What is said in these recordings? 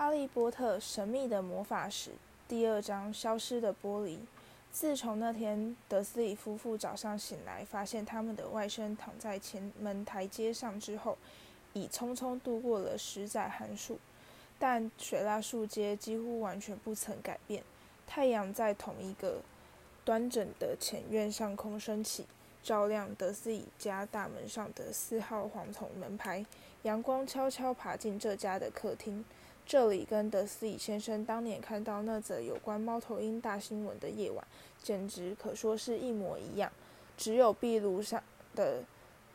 哈利波特神秘的魔法石第二章：消失的玻璃。自从那天德斯里夫妇早上醒来，发现他们的外甥躺在前门台阶上之后，已匆匆度过了十载寒暑。但水蜡树街几乎完全不曾改变。太阳在同一个端整的前院上空升起，照亮德斯里家大门上的四号黄铜门牌。阳光悄悄爬进这家的客厅。这里跟德斯里先生当年看到那则有关猫头鹰大新闻的夜晚，简直可说是一模一样。只有壁炉上的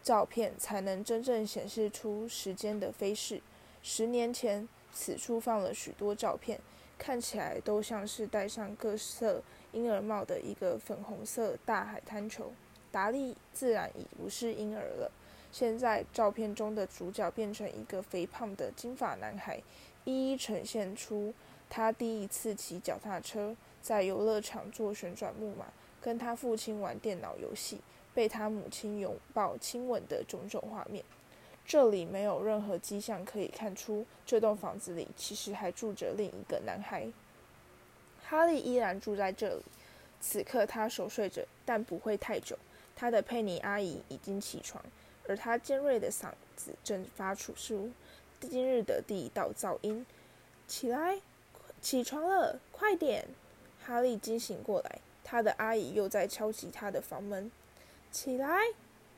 照片才能真正显示出时间的飞逝。十年前，此处放了许多照片，看起来都像是戴上各色婴儿帽的一个粉红色大海滩球。达利自然已不是婴儿了。现在，照片中的主角变成一个肥胖的金发男孩。一一呈现出他第一次骑脚踏车，在游乐场坐旋转木马，跟他父亲玩电脑游戏，被他母亲拥抱亲吻的种种画面。这里没有任何迹象可以看出，这栋房子里其实还住着另一个男孩。哈利依然住在这里，此刻他熟睡着，但不会太久。他的佩妮阿姨已经起床，而他尖锐的嗓子正发出出。今日的第一道噪音，起来，起床了，快点！哈利惊醒过来，他的阿姨又在敲击他的房门。起来！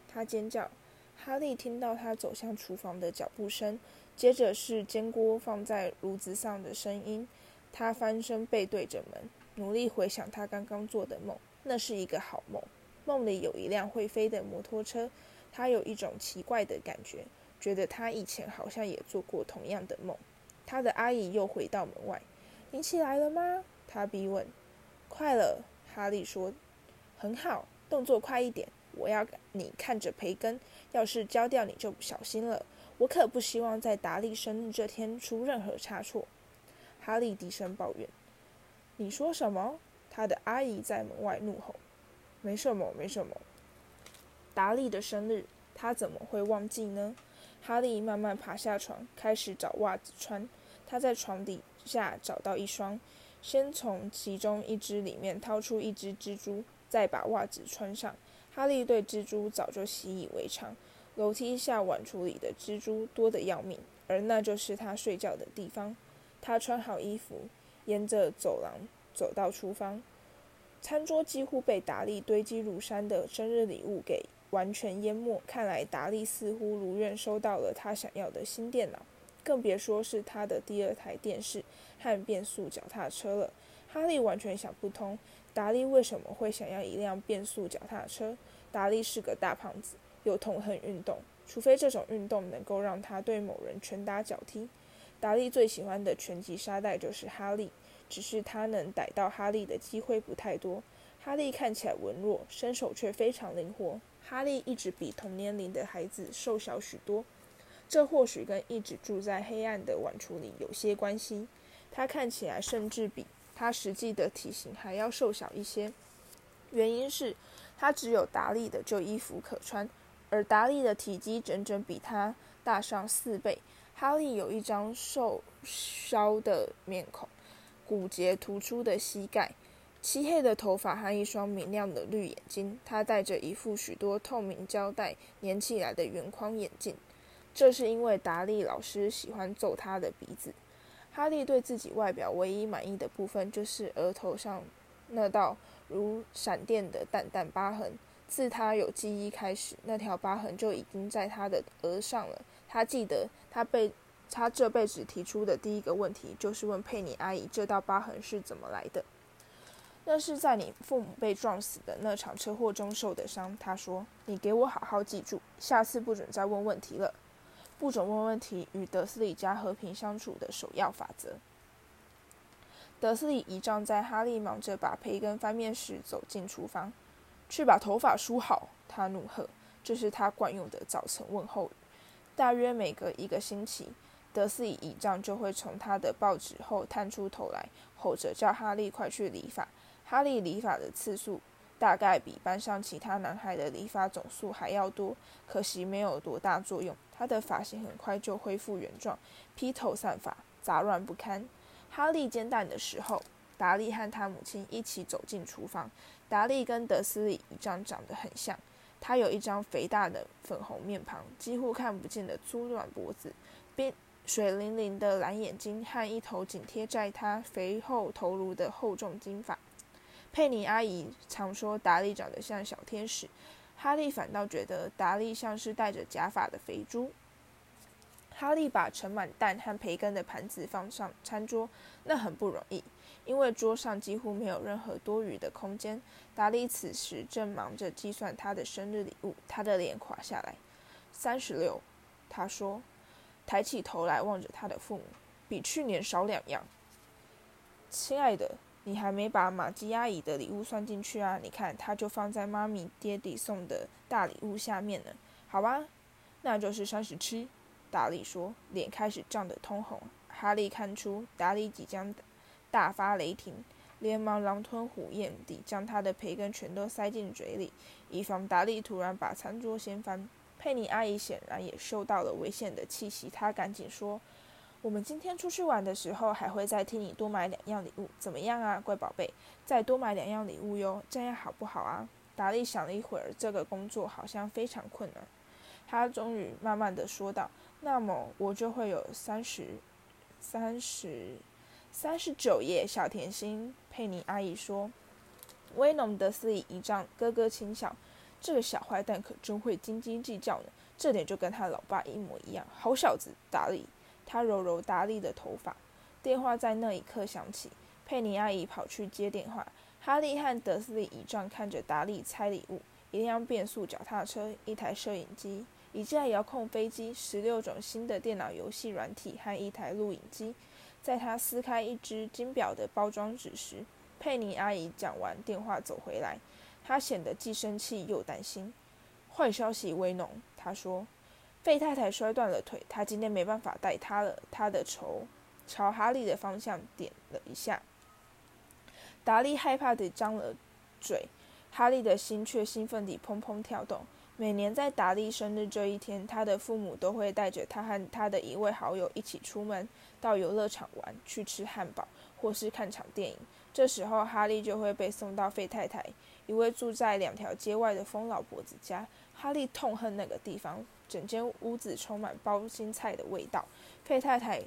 他尖叫。哈利听到他走向厨房的脚步声，接着是煎锅放在炉子上的声音。他翻身背对着门，努力回想他刚刚做的梦。那是一个好梦。梦里有一辆会飞的摩托车。他有一种奇怪的感觉。觉得他以前好像也做过同样的梦。他的阿姨又回到门外：“你起来了吗？”他逼问。“快了。”哈利说。“很好，动作快一点。我要你看着培根，要是焦掉你就不小心了。我可不希望在达利生日这天出任何差错。”哈利低声抱怨。“你说什么？”他的阿姨在门外怒吼。“没什么，没什么。达利的生日，他怎么会忘记呢？”哈利慢慢爬下床，开始找袜子穿。他在床底下找到一双，先从其中一只里面掏出一只蜘蛛，再把袜子穿上。哈利对蜘蛛早就习以为常。楼梯下碗橱里的蜘蛛多得要命，而那就是他睡觉的地方。他穿好衣服，沿着走廊走到厨房。餐桌几乎被达利堆积如山的生日礼物给。完全淹没。看来达利似乎如愿收到了他想要的新电脑，更别说是他的第二台电视和变速脚踏车了。哈利完全想不通，达利为什么会想要一辆变速脚踏车。达利是个大胖子，又痛恨运动，除非这种运动能够让他对某人拳打脚踢。达利最喜欢的拳击沙袋就是哈利，只是他能逮到哈利的机会不太多。哈利看起来文弱，身手却非常灵活。哈利一直比同年龄的孩子瘦小许多，这或许跟一直住在黑暗的碗橱里有些关系。他看起来甚至比他实际的体型还要瘦小一些，原因是他只有达利的旧衣服可穿，而达利的体积整整比他大上四倍。哈利有一张瘦削的面孔，骨节突出的膝盖。漆黑的头发和一双明亮的绿眼睛，他戴着一副许多透明胶带粘起来的圆框眼镜。这是因为达利老师喜欢揍他的鼻子。哈利对自己外表唯一满意的部分就是额头上那道如闪电的淡淡疤痕。自他有记忆开始，那条疤痕就已经在他的额上了。他记得他被他这辈子提出的第一个问题就是问佩妮阿姨这道疤痕是怎么来的。那是在你父母被撞死的那场车祸中受的伤。他说：“你给我好好记住，下次不准再问问题了。不准问问题，与德斯里家和平相处的首要法则。”德斯里倚仗在哈利忙着把培根翻面时走进厨房，去把头发梳好。他怒喝：“这是他惯用的早晨问候语。”大约每隔一个星期，德斯里倚仗就会从他的报纸后探出头来，吼着叫哈利快去理发。哈利理发的次数大概比班上其他男孩的理发总数还要多，可惜没有多大作用。他的发型很快就恢复原状，披头散发，杂乱不堪。哈利煎蛋的时候，达利和他母亲一起走进厨房。达利跟德斯里一张长得很像，他有一张肥大的粉红面庞，几乎看不见的粗软脖子，边水灵灵的蓝眼睛和一头紧贴在他肥厚头颅的厚重金发。佩妮阿姨常说达利长得像小天使，哈利反倒觉得达利像是戴着假发的肥猪。哈利把盛满蛋和培根的盘子放上餐桌，那很不容易，因为桌上几乎没有任何多余的空间。达利此时正忙着计算他的生日礼物，他的脸垮下来。三十六，他说，抬起头来望着他的父母，比去年少两样。亲爱的。你还没把玛姬阿姨的礼物算进去啊？你看，它就放在妈咪、爹地送的大礼物下面呢。好吧，那就是三十七。达利说，脸开始涨得通红。哈利看出达利即将大发雷霆，连忙狼吞虎咽地将他的培根全都塞进嘴里，以防达利突然把餐桌掀翻。佩妮阿姨显然也嗅到了危险的气息，她赶紧说。我们今天出去玩的时候，还会再替你多买两样礼物，怎么样啊，乖宝贝？再多买两样礼物哟，这样好不好啊？达利想了一会儿，这个工作好像非常困难。他终于慢慢的说道：“那么我就会有三十、三十、三十九页小甜心。”佩妮阿姨说。威农德斯里一丈咯咯轻笑：“这个小坏蛋可真会斤斤计较呢，这点就跟他老爸一模一样。好小子，达利。”他揉揉达利的头发，电话在那一刻响起。佩妮阿姨跑去接电话。哈利和德斯利倚仗看着达利拆礼物：一辆变速脚踏车、一台摄影机、一架遥控飞机、十六种新的电脑游戏软体和一台录影机。在他撕开一只金表的包装纸时，佩妮阿姨讲完电话走回来，她显得既生气又担心。坏消息，威农，她说。费太太摔断了腿，他今天没办法带她了。他的头朝哈利的方向点了一下。达利害怕地张了嘴，哈利的心却兴奋地砰砰跳动。每年在达利生日这一天，他的父母都会带着他和他的一位好友一起出门到游乐场玩，去吃汉堡或是看场电影。这时候，哈利就会被送到费太太一位住在两条街外的疯老婆子家。哈利痛恨那个地方。整间屋子充满包心菜的味道。费太太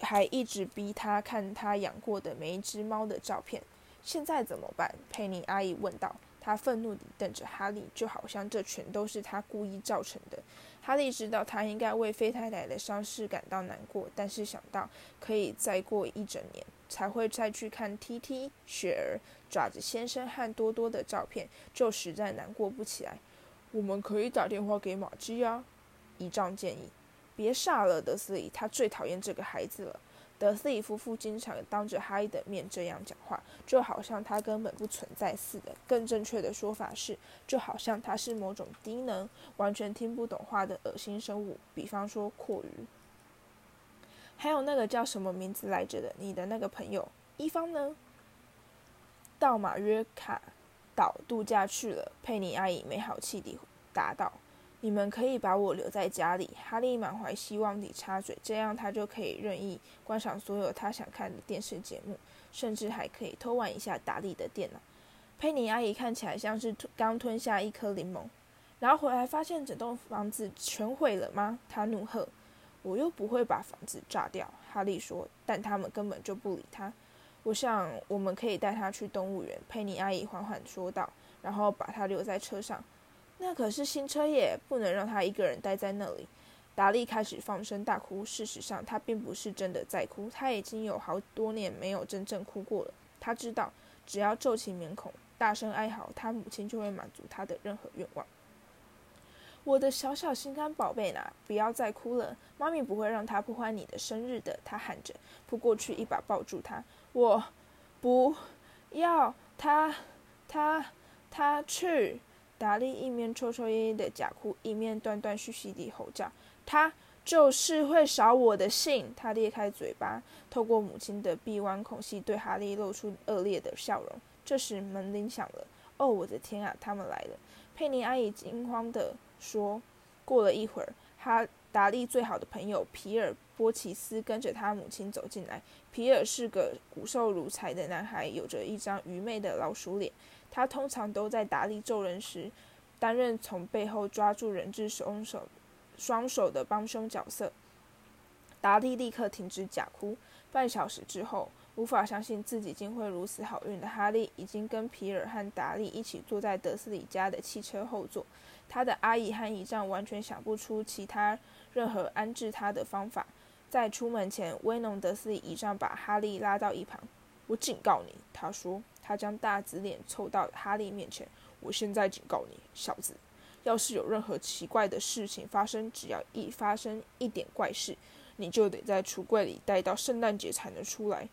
还一直逼他看他养过的每一只猫的照片。现在怎么办？佩妮阿姨问道。她愤怒地瞪着哈利，就好像这全都是他故意造成的。哈利知道他应该为费太太的伤势感到难过，但是想到可以再过一整年才会再去看 T.T、雪儿、爪子先生和多多的照片，就实在难过不起来。我们可以打电话给马基啊，姨丈建议。别傻了，德斯里，他最讨厌这个孩子了。德斯里夫妇经常当着哈伊的面这样讲话，就好像他根本不存在似的。更正确的说法是，就好像他是某种低能、完全听不懂话的恶心生物，比方说阔鱼。还有那个叫什么名字来着的，你的那个朋友一方呢？到马约卡。岛度假去了，佩妮阿姨没好气地答道：“你们可以把我留在家里。”哈利满怀希望地插嘴：“这样他就可以任意观赏所有他想看的电视节目，甚至还可以偷玩一下达利的电脑。”佩妮阿姨看起来像是刚吞下一颗柠檬，然后回来发现整栋房子全毁了吗？她怒喝：“我又不会把房子炸掉。”哈利说，但他们根本就不理他。我想我们可以带他去动物园，佩妮阿姨缓缓说道，然后把他留在车上。那可是新车耶，不能让他一个人待在那里。达利开始放声大哭。事实上，他并不是真的在哭，他已经有好多年没有真正哭过了。他知道，只要皱起面孔，大声哀嚎，他母亲就会满足他的任何愿望。我的小小心肝宝贝呐，不要再哭了，妈咪不会让他破坏你的生日的。他喊着，扑过去一把抱住他。我不要他，他他去！达利一面抽抽噎噎的假哭，一面断断续续地吼叫：“他就是会扫我的兴！”他裂开嘴巴，透过母亲的臂弯孔隙，对哈利露出恶劣的笑容。这时门铃响了。哦，我的天啊，他们来了！佩妮阿姨惊慌地说。过了一会儿，哈达利最好的朋友皮尔。波奇斯跟着他母亲走进来。皮尔是个骨瘦如柴的男孩，有着一张愚昧的老鼠脸。他通常都在达利揍人时担任从背后抓住人质凶手双手的帮凶角色。达利立刻停止假哭。半小时之后，无法相信自己竟会如此好运的哈利，已经跟皮尔和达利一起坐在德斯里家的汽车后座。他的阿姨和姨丈完全想不出其他任何安置他的方法。在出门前，威农德斯里姨丈把哈利拉到一旁。“我警告你，”他说。他将大紫脸凑到哈利面前。“我现在警告你，小子，要是有任何奇怪的事情发生，只要一发生一点怪事，你就得在橱柜里待到圣诞节才能出来。”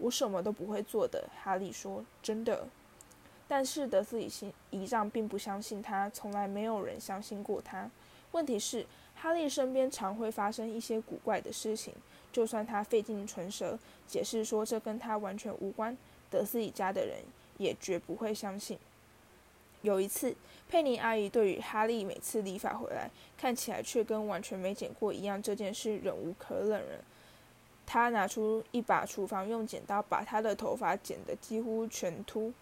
我什么都不会做的，哈利说。“真的。”但是德斯里心姨丈并不相信他，从来没有人相信过他。问题是。哈利身边常会发生一些古怪的事情，就算他费尽唇舌解释说这跟他完全无关，德斯里家的人也绝不会相信。有一次，佩妮阿姨对于哈利每次理发回来看起来却跟完全没剪过一样这件事忍无可忍了。他拿出一把厨房用剪刀把他的头发剪得几乎全秃，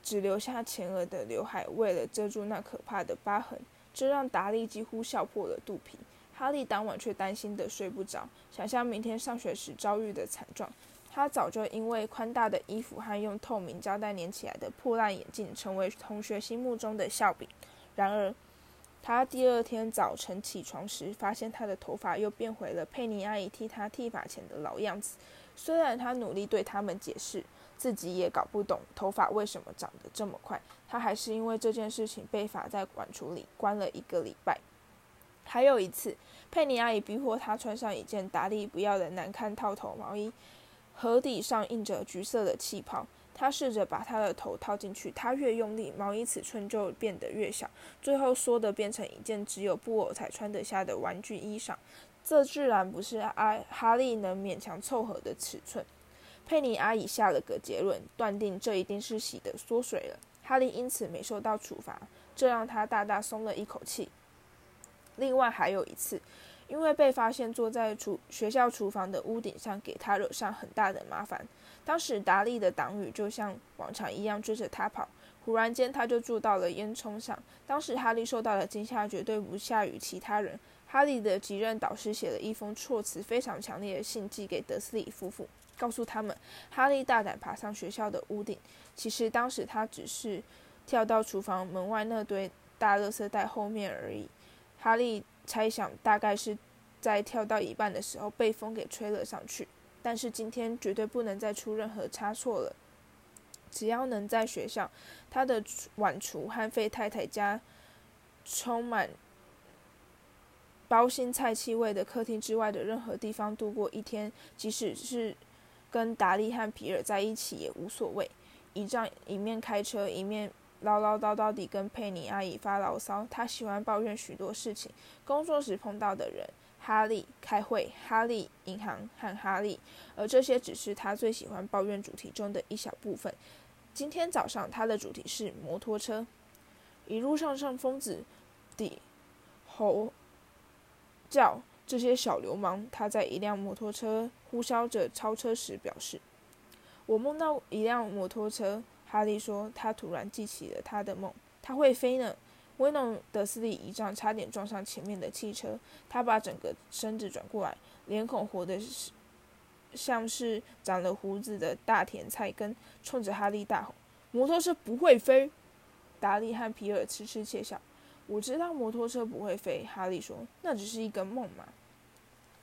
只留下前额的刘海，为了遮住那可怕的疤痕。这让达利几乎笑破了肚皮。哈利当晚却担心的睡不着，想象明天上学时遭遇的惨状。他早就因为宽大的衣服和用透明胶带粘起来的破烂眼镜，成为同学心目中的笑柄。然而，他第二天早晨起床时，发现他的头发又变回了佩妮阿姨替他剃发前的老样子。虽然他努力对他们解释。自己也搞不懂头发为什么长得这么快，他还是因为这件事情被罚在管处里关了一个礼拜。还有一次，佩妮阿姨逼迫他穿上一件达利不要的难看套头毛衣，盒底上印着橘色的气泡。他试着把他的头套进去，他越用力，毛衣尺寸就变得越小，最后缩的变成一件只有布偶才穿得下的玩具衣裳。这自然不是阿哈利能勉强凑合的尺寸。佩妮阿姨下了个结论，断定这一定是洗的缩水了。哈利因此没受到处罚，这让他大大松了一口气。另外还有一次，因为被发现坐在厨学校厨房的屋顶上，给他惹上很大的麻烦。当时达利的党羽就像往常一样追着他跑，忽然间他就住到了烟囱上。当时哈利受到了惊吓绝对不下于其他人。哈利的几任导师写了一封措辞非常强烈的信寄给德斯里夫妇。告诉他们，哈利大胆爬上学校的屋顶。其实当时他只是跳到厨房门外那堆大垃圾袋后面而已。哈利猜想，大概是在跳到一半的时候被风给吹了上去。但是今天绝对不能再出任何差错了。只要能在学校，他的晚厨和费太太家充满包心菜气味的客厅之外的任何地方度过一天，即使是。跟达利和皮尔在一起也无所谓。一仗一面开车，一面唠唠叨叨地跟佩妮阿姨发牢骚。他喜欢抱怨许多事情：工作时碰到的人、哈利、开会、哈利、银行和哈利。而这些只是他最喜欢抱怨主题中的一小部分。今天早上，他的主题是摩托车。一路上上疯子地吼叫。这些小流氓，他在一辆摩托车呼啸着超车时表示：“我梦到一辆摩托车。”哈利说，他突然记起了他的梦，他会飞呢。威农德斯利一仗差点撞上前面的汽车，他把整个身子转过来，脸孔活的像是长了胡子的大甜菜根，冲着哈利大吼：“摩托车不会飞！”达利和皮尔痴痴窃笑。我知道摩托车不会飞，哈利说：“那只是一个梦嘛。”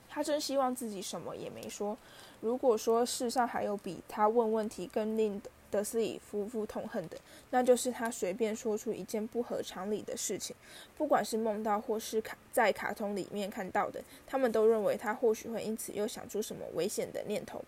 他真希望自己什么也没说。如果说世上还有比他问问题更令德斯里夫妇痛恨的，那就是他随便说出一件不合常理的事情，不管是梦到或是卡在卡通里面看到的，他们都认为他或许会因此又想出什么危险的念头。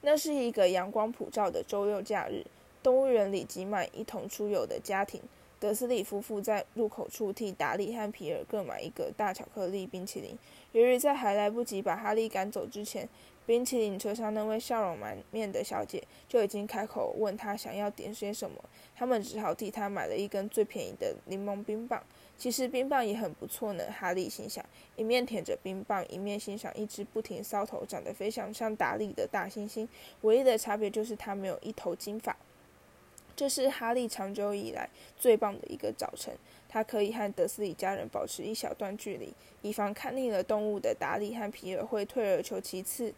那是一个阳光普照的周六假日，动物园里挤满一同出游的家庭。德斯里夫妇在入口处替达利和皮尔各买一个大巧克力冰淇淋。由于在还来不及把哈利赶走之前，冰淇淋车上那位笑容满面的小姐就已经开口问他想要点些什么，他们只好替他买了一根最便宜的柠檬冰棒。其实冰棒也很不错呢，哈利心想，一面舔着冰棒，一面欣赏一只不停搔头、长得非常像达利的大猩猩。唯一的差别就是它没有一头金发。这是哈利长久以来最棒的一个早晨，他可以和德斯里家人保持一小段距离，以防看腻了动物的达利和皮尔会退而求其次，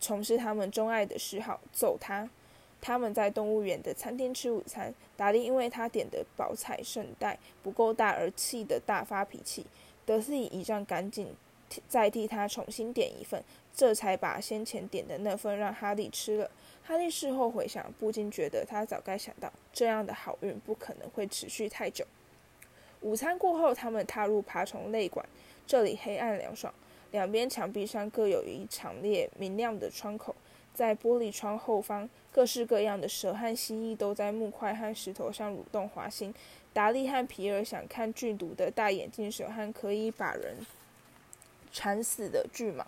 从事他们钟爱的嗜好——揍他。他们在动物园的餐厅吃午餐。达利因为他点的宝彩圣代不够大而气得大发脾气。德斯里一仗赶紧再替他重新点一份，这才把先前点的那份让哈利吃了。哈利事后回想，不禁觉得他早该想到，这样的好运不可能会持续太久。午餐过后，他们踏入爬虫类馆，这里黑暗凉爽，两边墙壁上各有一长列明亮的窗口，在玻璃窗后方。各式各样的蛇和蜥蜴都在木块和石头上蠕动滑行。达利和皮尔想看剧毒的大眼镜蛇和可以把人缠死的巨蟒。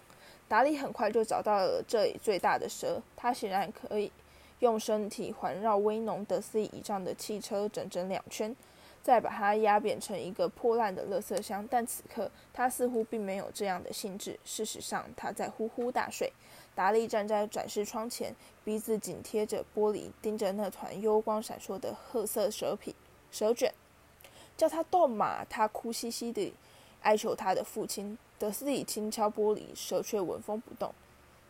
达利很快就找到了这里最大的蛇，它显然可以用身体环绕威农德斯倚仗的汽车整整两圈，再把它压扁成一个破烂的垃圾箱。但此刻他似乎并没有这样的兴致。事实上，他在呼呼大睡。达利站在展示窗前，鼻子紧贴着玻璃，盯着那团幽光闪烁的褐色蛇皮蛇卷。叫他动嘛！他哭兮兮地哀求他的父亲。德斯里轻敲玻璃，蛇却纹风不动。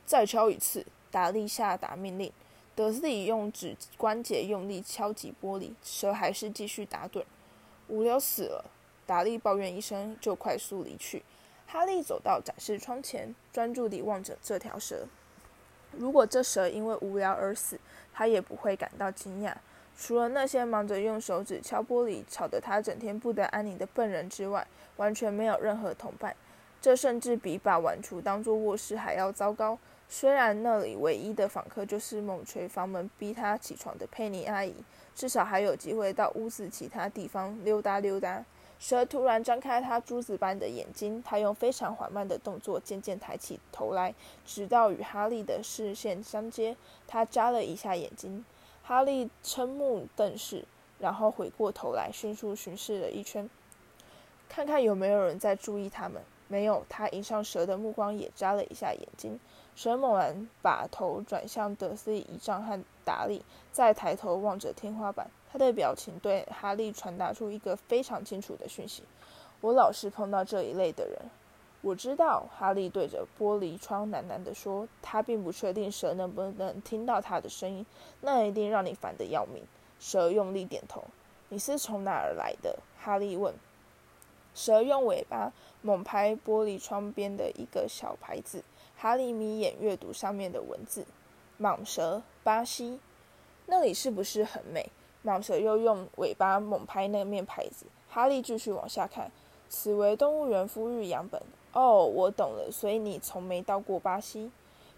再敲一次，达利下达命令。德斯里用指关节用力敲击玻璃，蛇还是继续打盹。无聊死了！达利抱怨一声，就快速离去。哈利走到展示窗前，专注地望着这条蛇。如果这蛇因为无聊而死，他也不会感到惊讶。除了那些忙着用手指敲玻璃、吵得他整天不得安宁的笨人之外，完全没有任何同伴。这甚至比把碗橱当作卧室还要糟糕。虽然那里唯一的访客就是猛捶房门逼他起床的佩妮阿姨，至少还有机会到屋子其他地方溜达溜达。蛇突然张开它珠子般的眼睛，它用非常缓慢的动作渐渐抬起头来，直到与哈利的视线相接。它眨了一下眼睛，哈利瞠目瞪视，然后回过头来，迅速巡视了一圈，看看有没有人在注意他们。没有。他迎上蛇的目光也眨了一下眼睛。蛇猛然把头转向德斯仪仗和达利，再抬头望着天花板。他的表情对哈利传达出一个非常清楚的讯息：我老是碰到这一类的人。我知道，哈利对着玻璃窗喃喃地说。他并不确定蛇能不能听到他的声音，那一定让你烦得要命。蛇用力点头。你是从哪儿来的？哈利问。蛇用尾巴猛拍玻璃窗边的一个小牌子。哈利眯眼阅读上面的文字：蟒蛇，巴西。那里是不是很美？蟒蛇又用尾巴猛拍那面牌子。哈利继续往下看，此为动物园孵育样本。哦，我懂了，所以你从没到过巴西。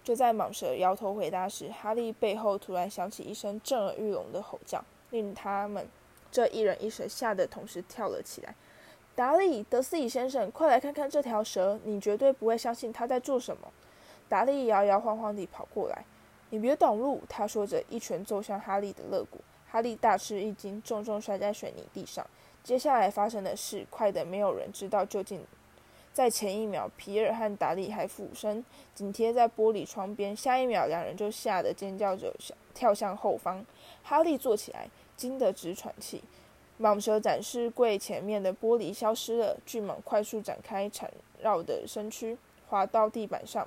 就在蟒蛇摇头回答时，哈利背后突然响起一声震耳欲聋的吼叫，令他们这一人一蛇吓得同时跳了起来。达利，德斯里先生，快来看看这条蛇！你绝对不会相信它在做什么。达利摇摇晃晃地跑过来，你别挡路！他说着，一拳揍向哈利的肋骨。哈利大吃一惊，重重摔在水泥地上。接下来发生的事快得没有人知道究竟。在前一秒，皮尔和达利还俯身紧贴在玻璃窗边，下一秒，两人就吓得尖叫着跳向后方。哈利坐起来，惊得直喘气。蟒蛇展示柜前面的玻璃消失了，巨蟒快速展开缠绕的身躯，滑到地板上。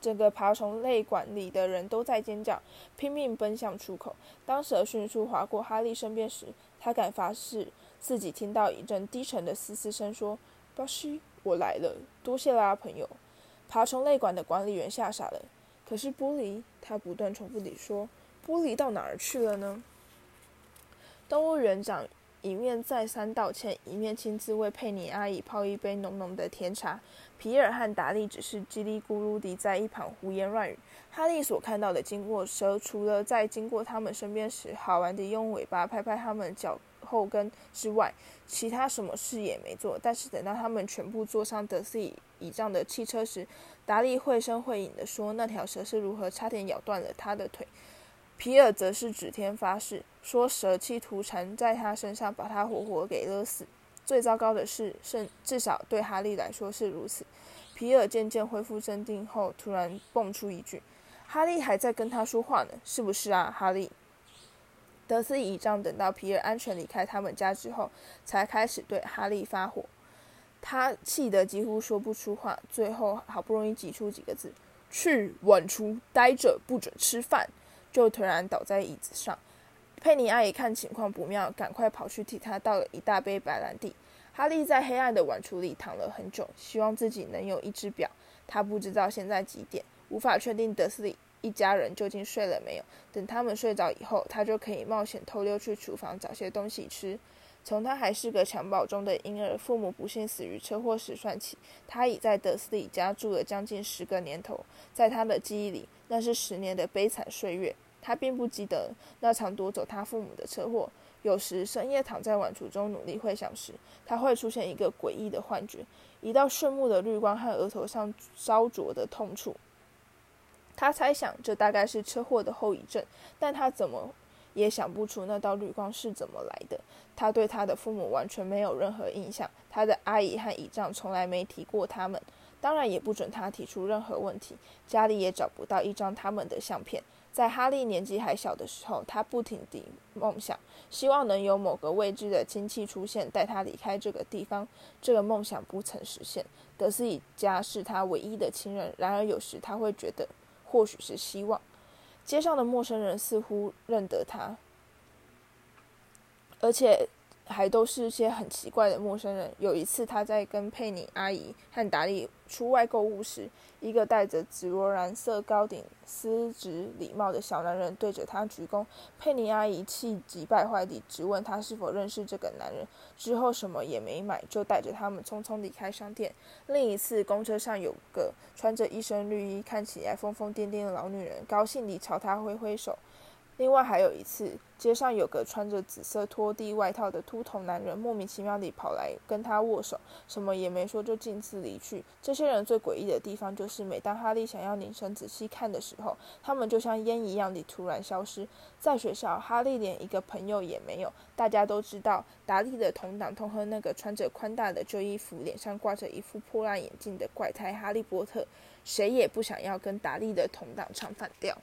整个爬虫类馆里的人都在尖叫，拼命奔向出口。当蛇迅速划过哈利身边时，他敢发誓自己听到一阵低沉的嘶嘶声，说：“巴西，我来了，多谢啦，朋友。”爬虫类馆的管理员吓傻了。可是玻璃，他不断重复地说：“玻璃到哪儿去了呢？”动物园长。一面再三道歉，一面亲自为佩妮阿姨泡一杯浓浓的甜茶。皮尔和达利只是叽里咕噜地在一旁胡言乱语。哈利所看到的经过蛇，除了在经过他们身边时好玩地用尾巴拍拍他们脚后跟之外，其他什么事也没做。但是等到他们全部坐上德斯倚仗的汽车时，达利绘声绘影地说：“那条蛇是如何差点咬断了他的腿。”皮尔则是指天发誓，说蛇气图缠在他身上，把他活活给勒死。最糟糕的是，甚至少对哈利来说是如此。皮尔渐渐恢复镇定后，突然蹦出一句：“哈利还在跟他说话呢，是不是啊，哈利？”德斯倚仗等到皮尔安全离开他们家之后，才开始对哈利发火。他气得几乎说不出话，最后好不容易挤出几个字：“去晚厨待着，不准吃饭。”就突然倒在椅子上。佩妮阿姨看情况不妙，赶快跑去替他倒了一大杯白兰地。哈利在黑暗的碗橱里躺了很久，希望自己能有一只表。他不知道现在几点，无法确定德斯里一家人究竟睡了没有。等他们睡着以后，他就可以冒险偷溜去厨房找些东西吃。从他还是个襁褓中的婴儿，父母不幸死于车祸时算起，他已在德斯里家住了将近十个年头。在他的记忆里，那是十年的悲惨岁月。他并不记得那场夺走他父母的车祸。有时深夜躺在晚橱中努力回想时，他会出现一个诡异的幻觉：一道炫目的绿光和额头上烧灼的痛楚。他猜想这大概是车祸的后遗症，但他怎么也想不出那道绿光是怎么来的。他对他的父母完全没有任何印象，他的阿姨和姨丈从来没提过他们，当然也不准他提出任何问题。家里也找不到一张他们的相片。在哈利年纪还小的时候，他不停地梦想，希望能有某个未知的亲戚出现，带他离开这个地方。这个梦想不曾实现。德斯里家是他唯一的亲人，然而有时他会觉得，或许是希望。街上的陌生人似乎认得他，而且。还都是些很奇怪的陌生人。有一次，他在跟佩妮阿姨和达利出外购物时，一个戴着紫罗兰色高顶丝质礼帽的小男人对着他鞠躬。佩妮阿姨气急败坏地质问他是否认识这个男人。之后什么也没买，就带着他们匆匆离开商店。另一次，公车上有个穿着一身绿衣、看起来疯疯癫癫的老女人，高兴地朝他挥挥手。另外还有一次，街上有个穿着紫色拖地外套的秃头男人，莫名其妙地跑来跟他握手，什么也没说就径自离去。这些人最诡异的地方就是，每当哈利想要凝神仔细看的时候，他们就像烟一样地突然消失。在学校，哈利连一个朋友也没有。大家都知道，达利的同党痛恨那个穿着宽大的旧衣服、脸上挂着一副破烂眼镜的怪胎哈利波特，谁也不想要跟达利的同党唱反调。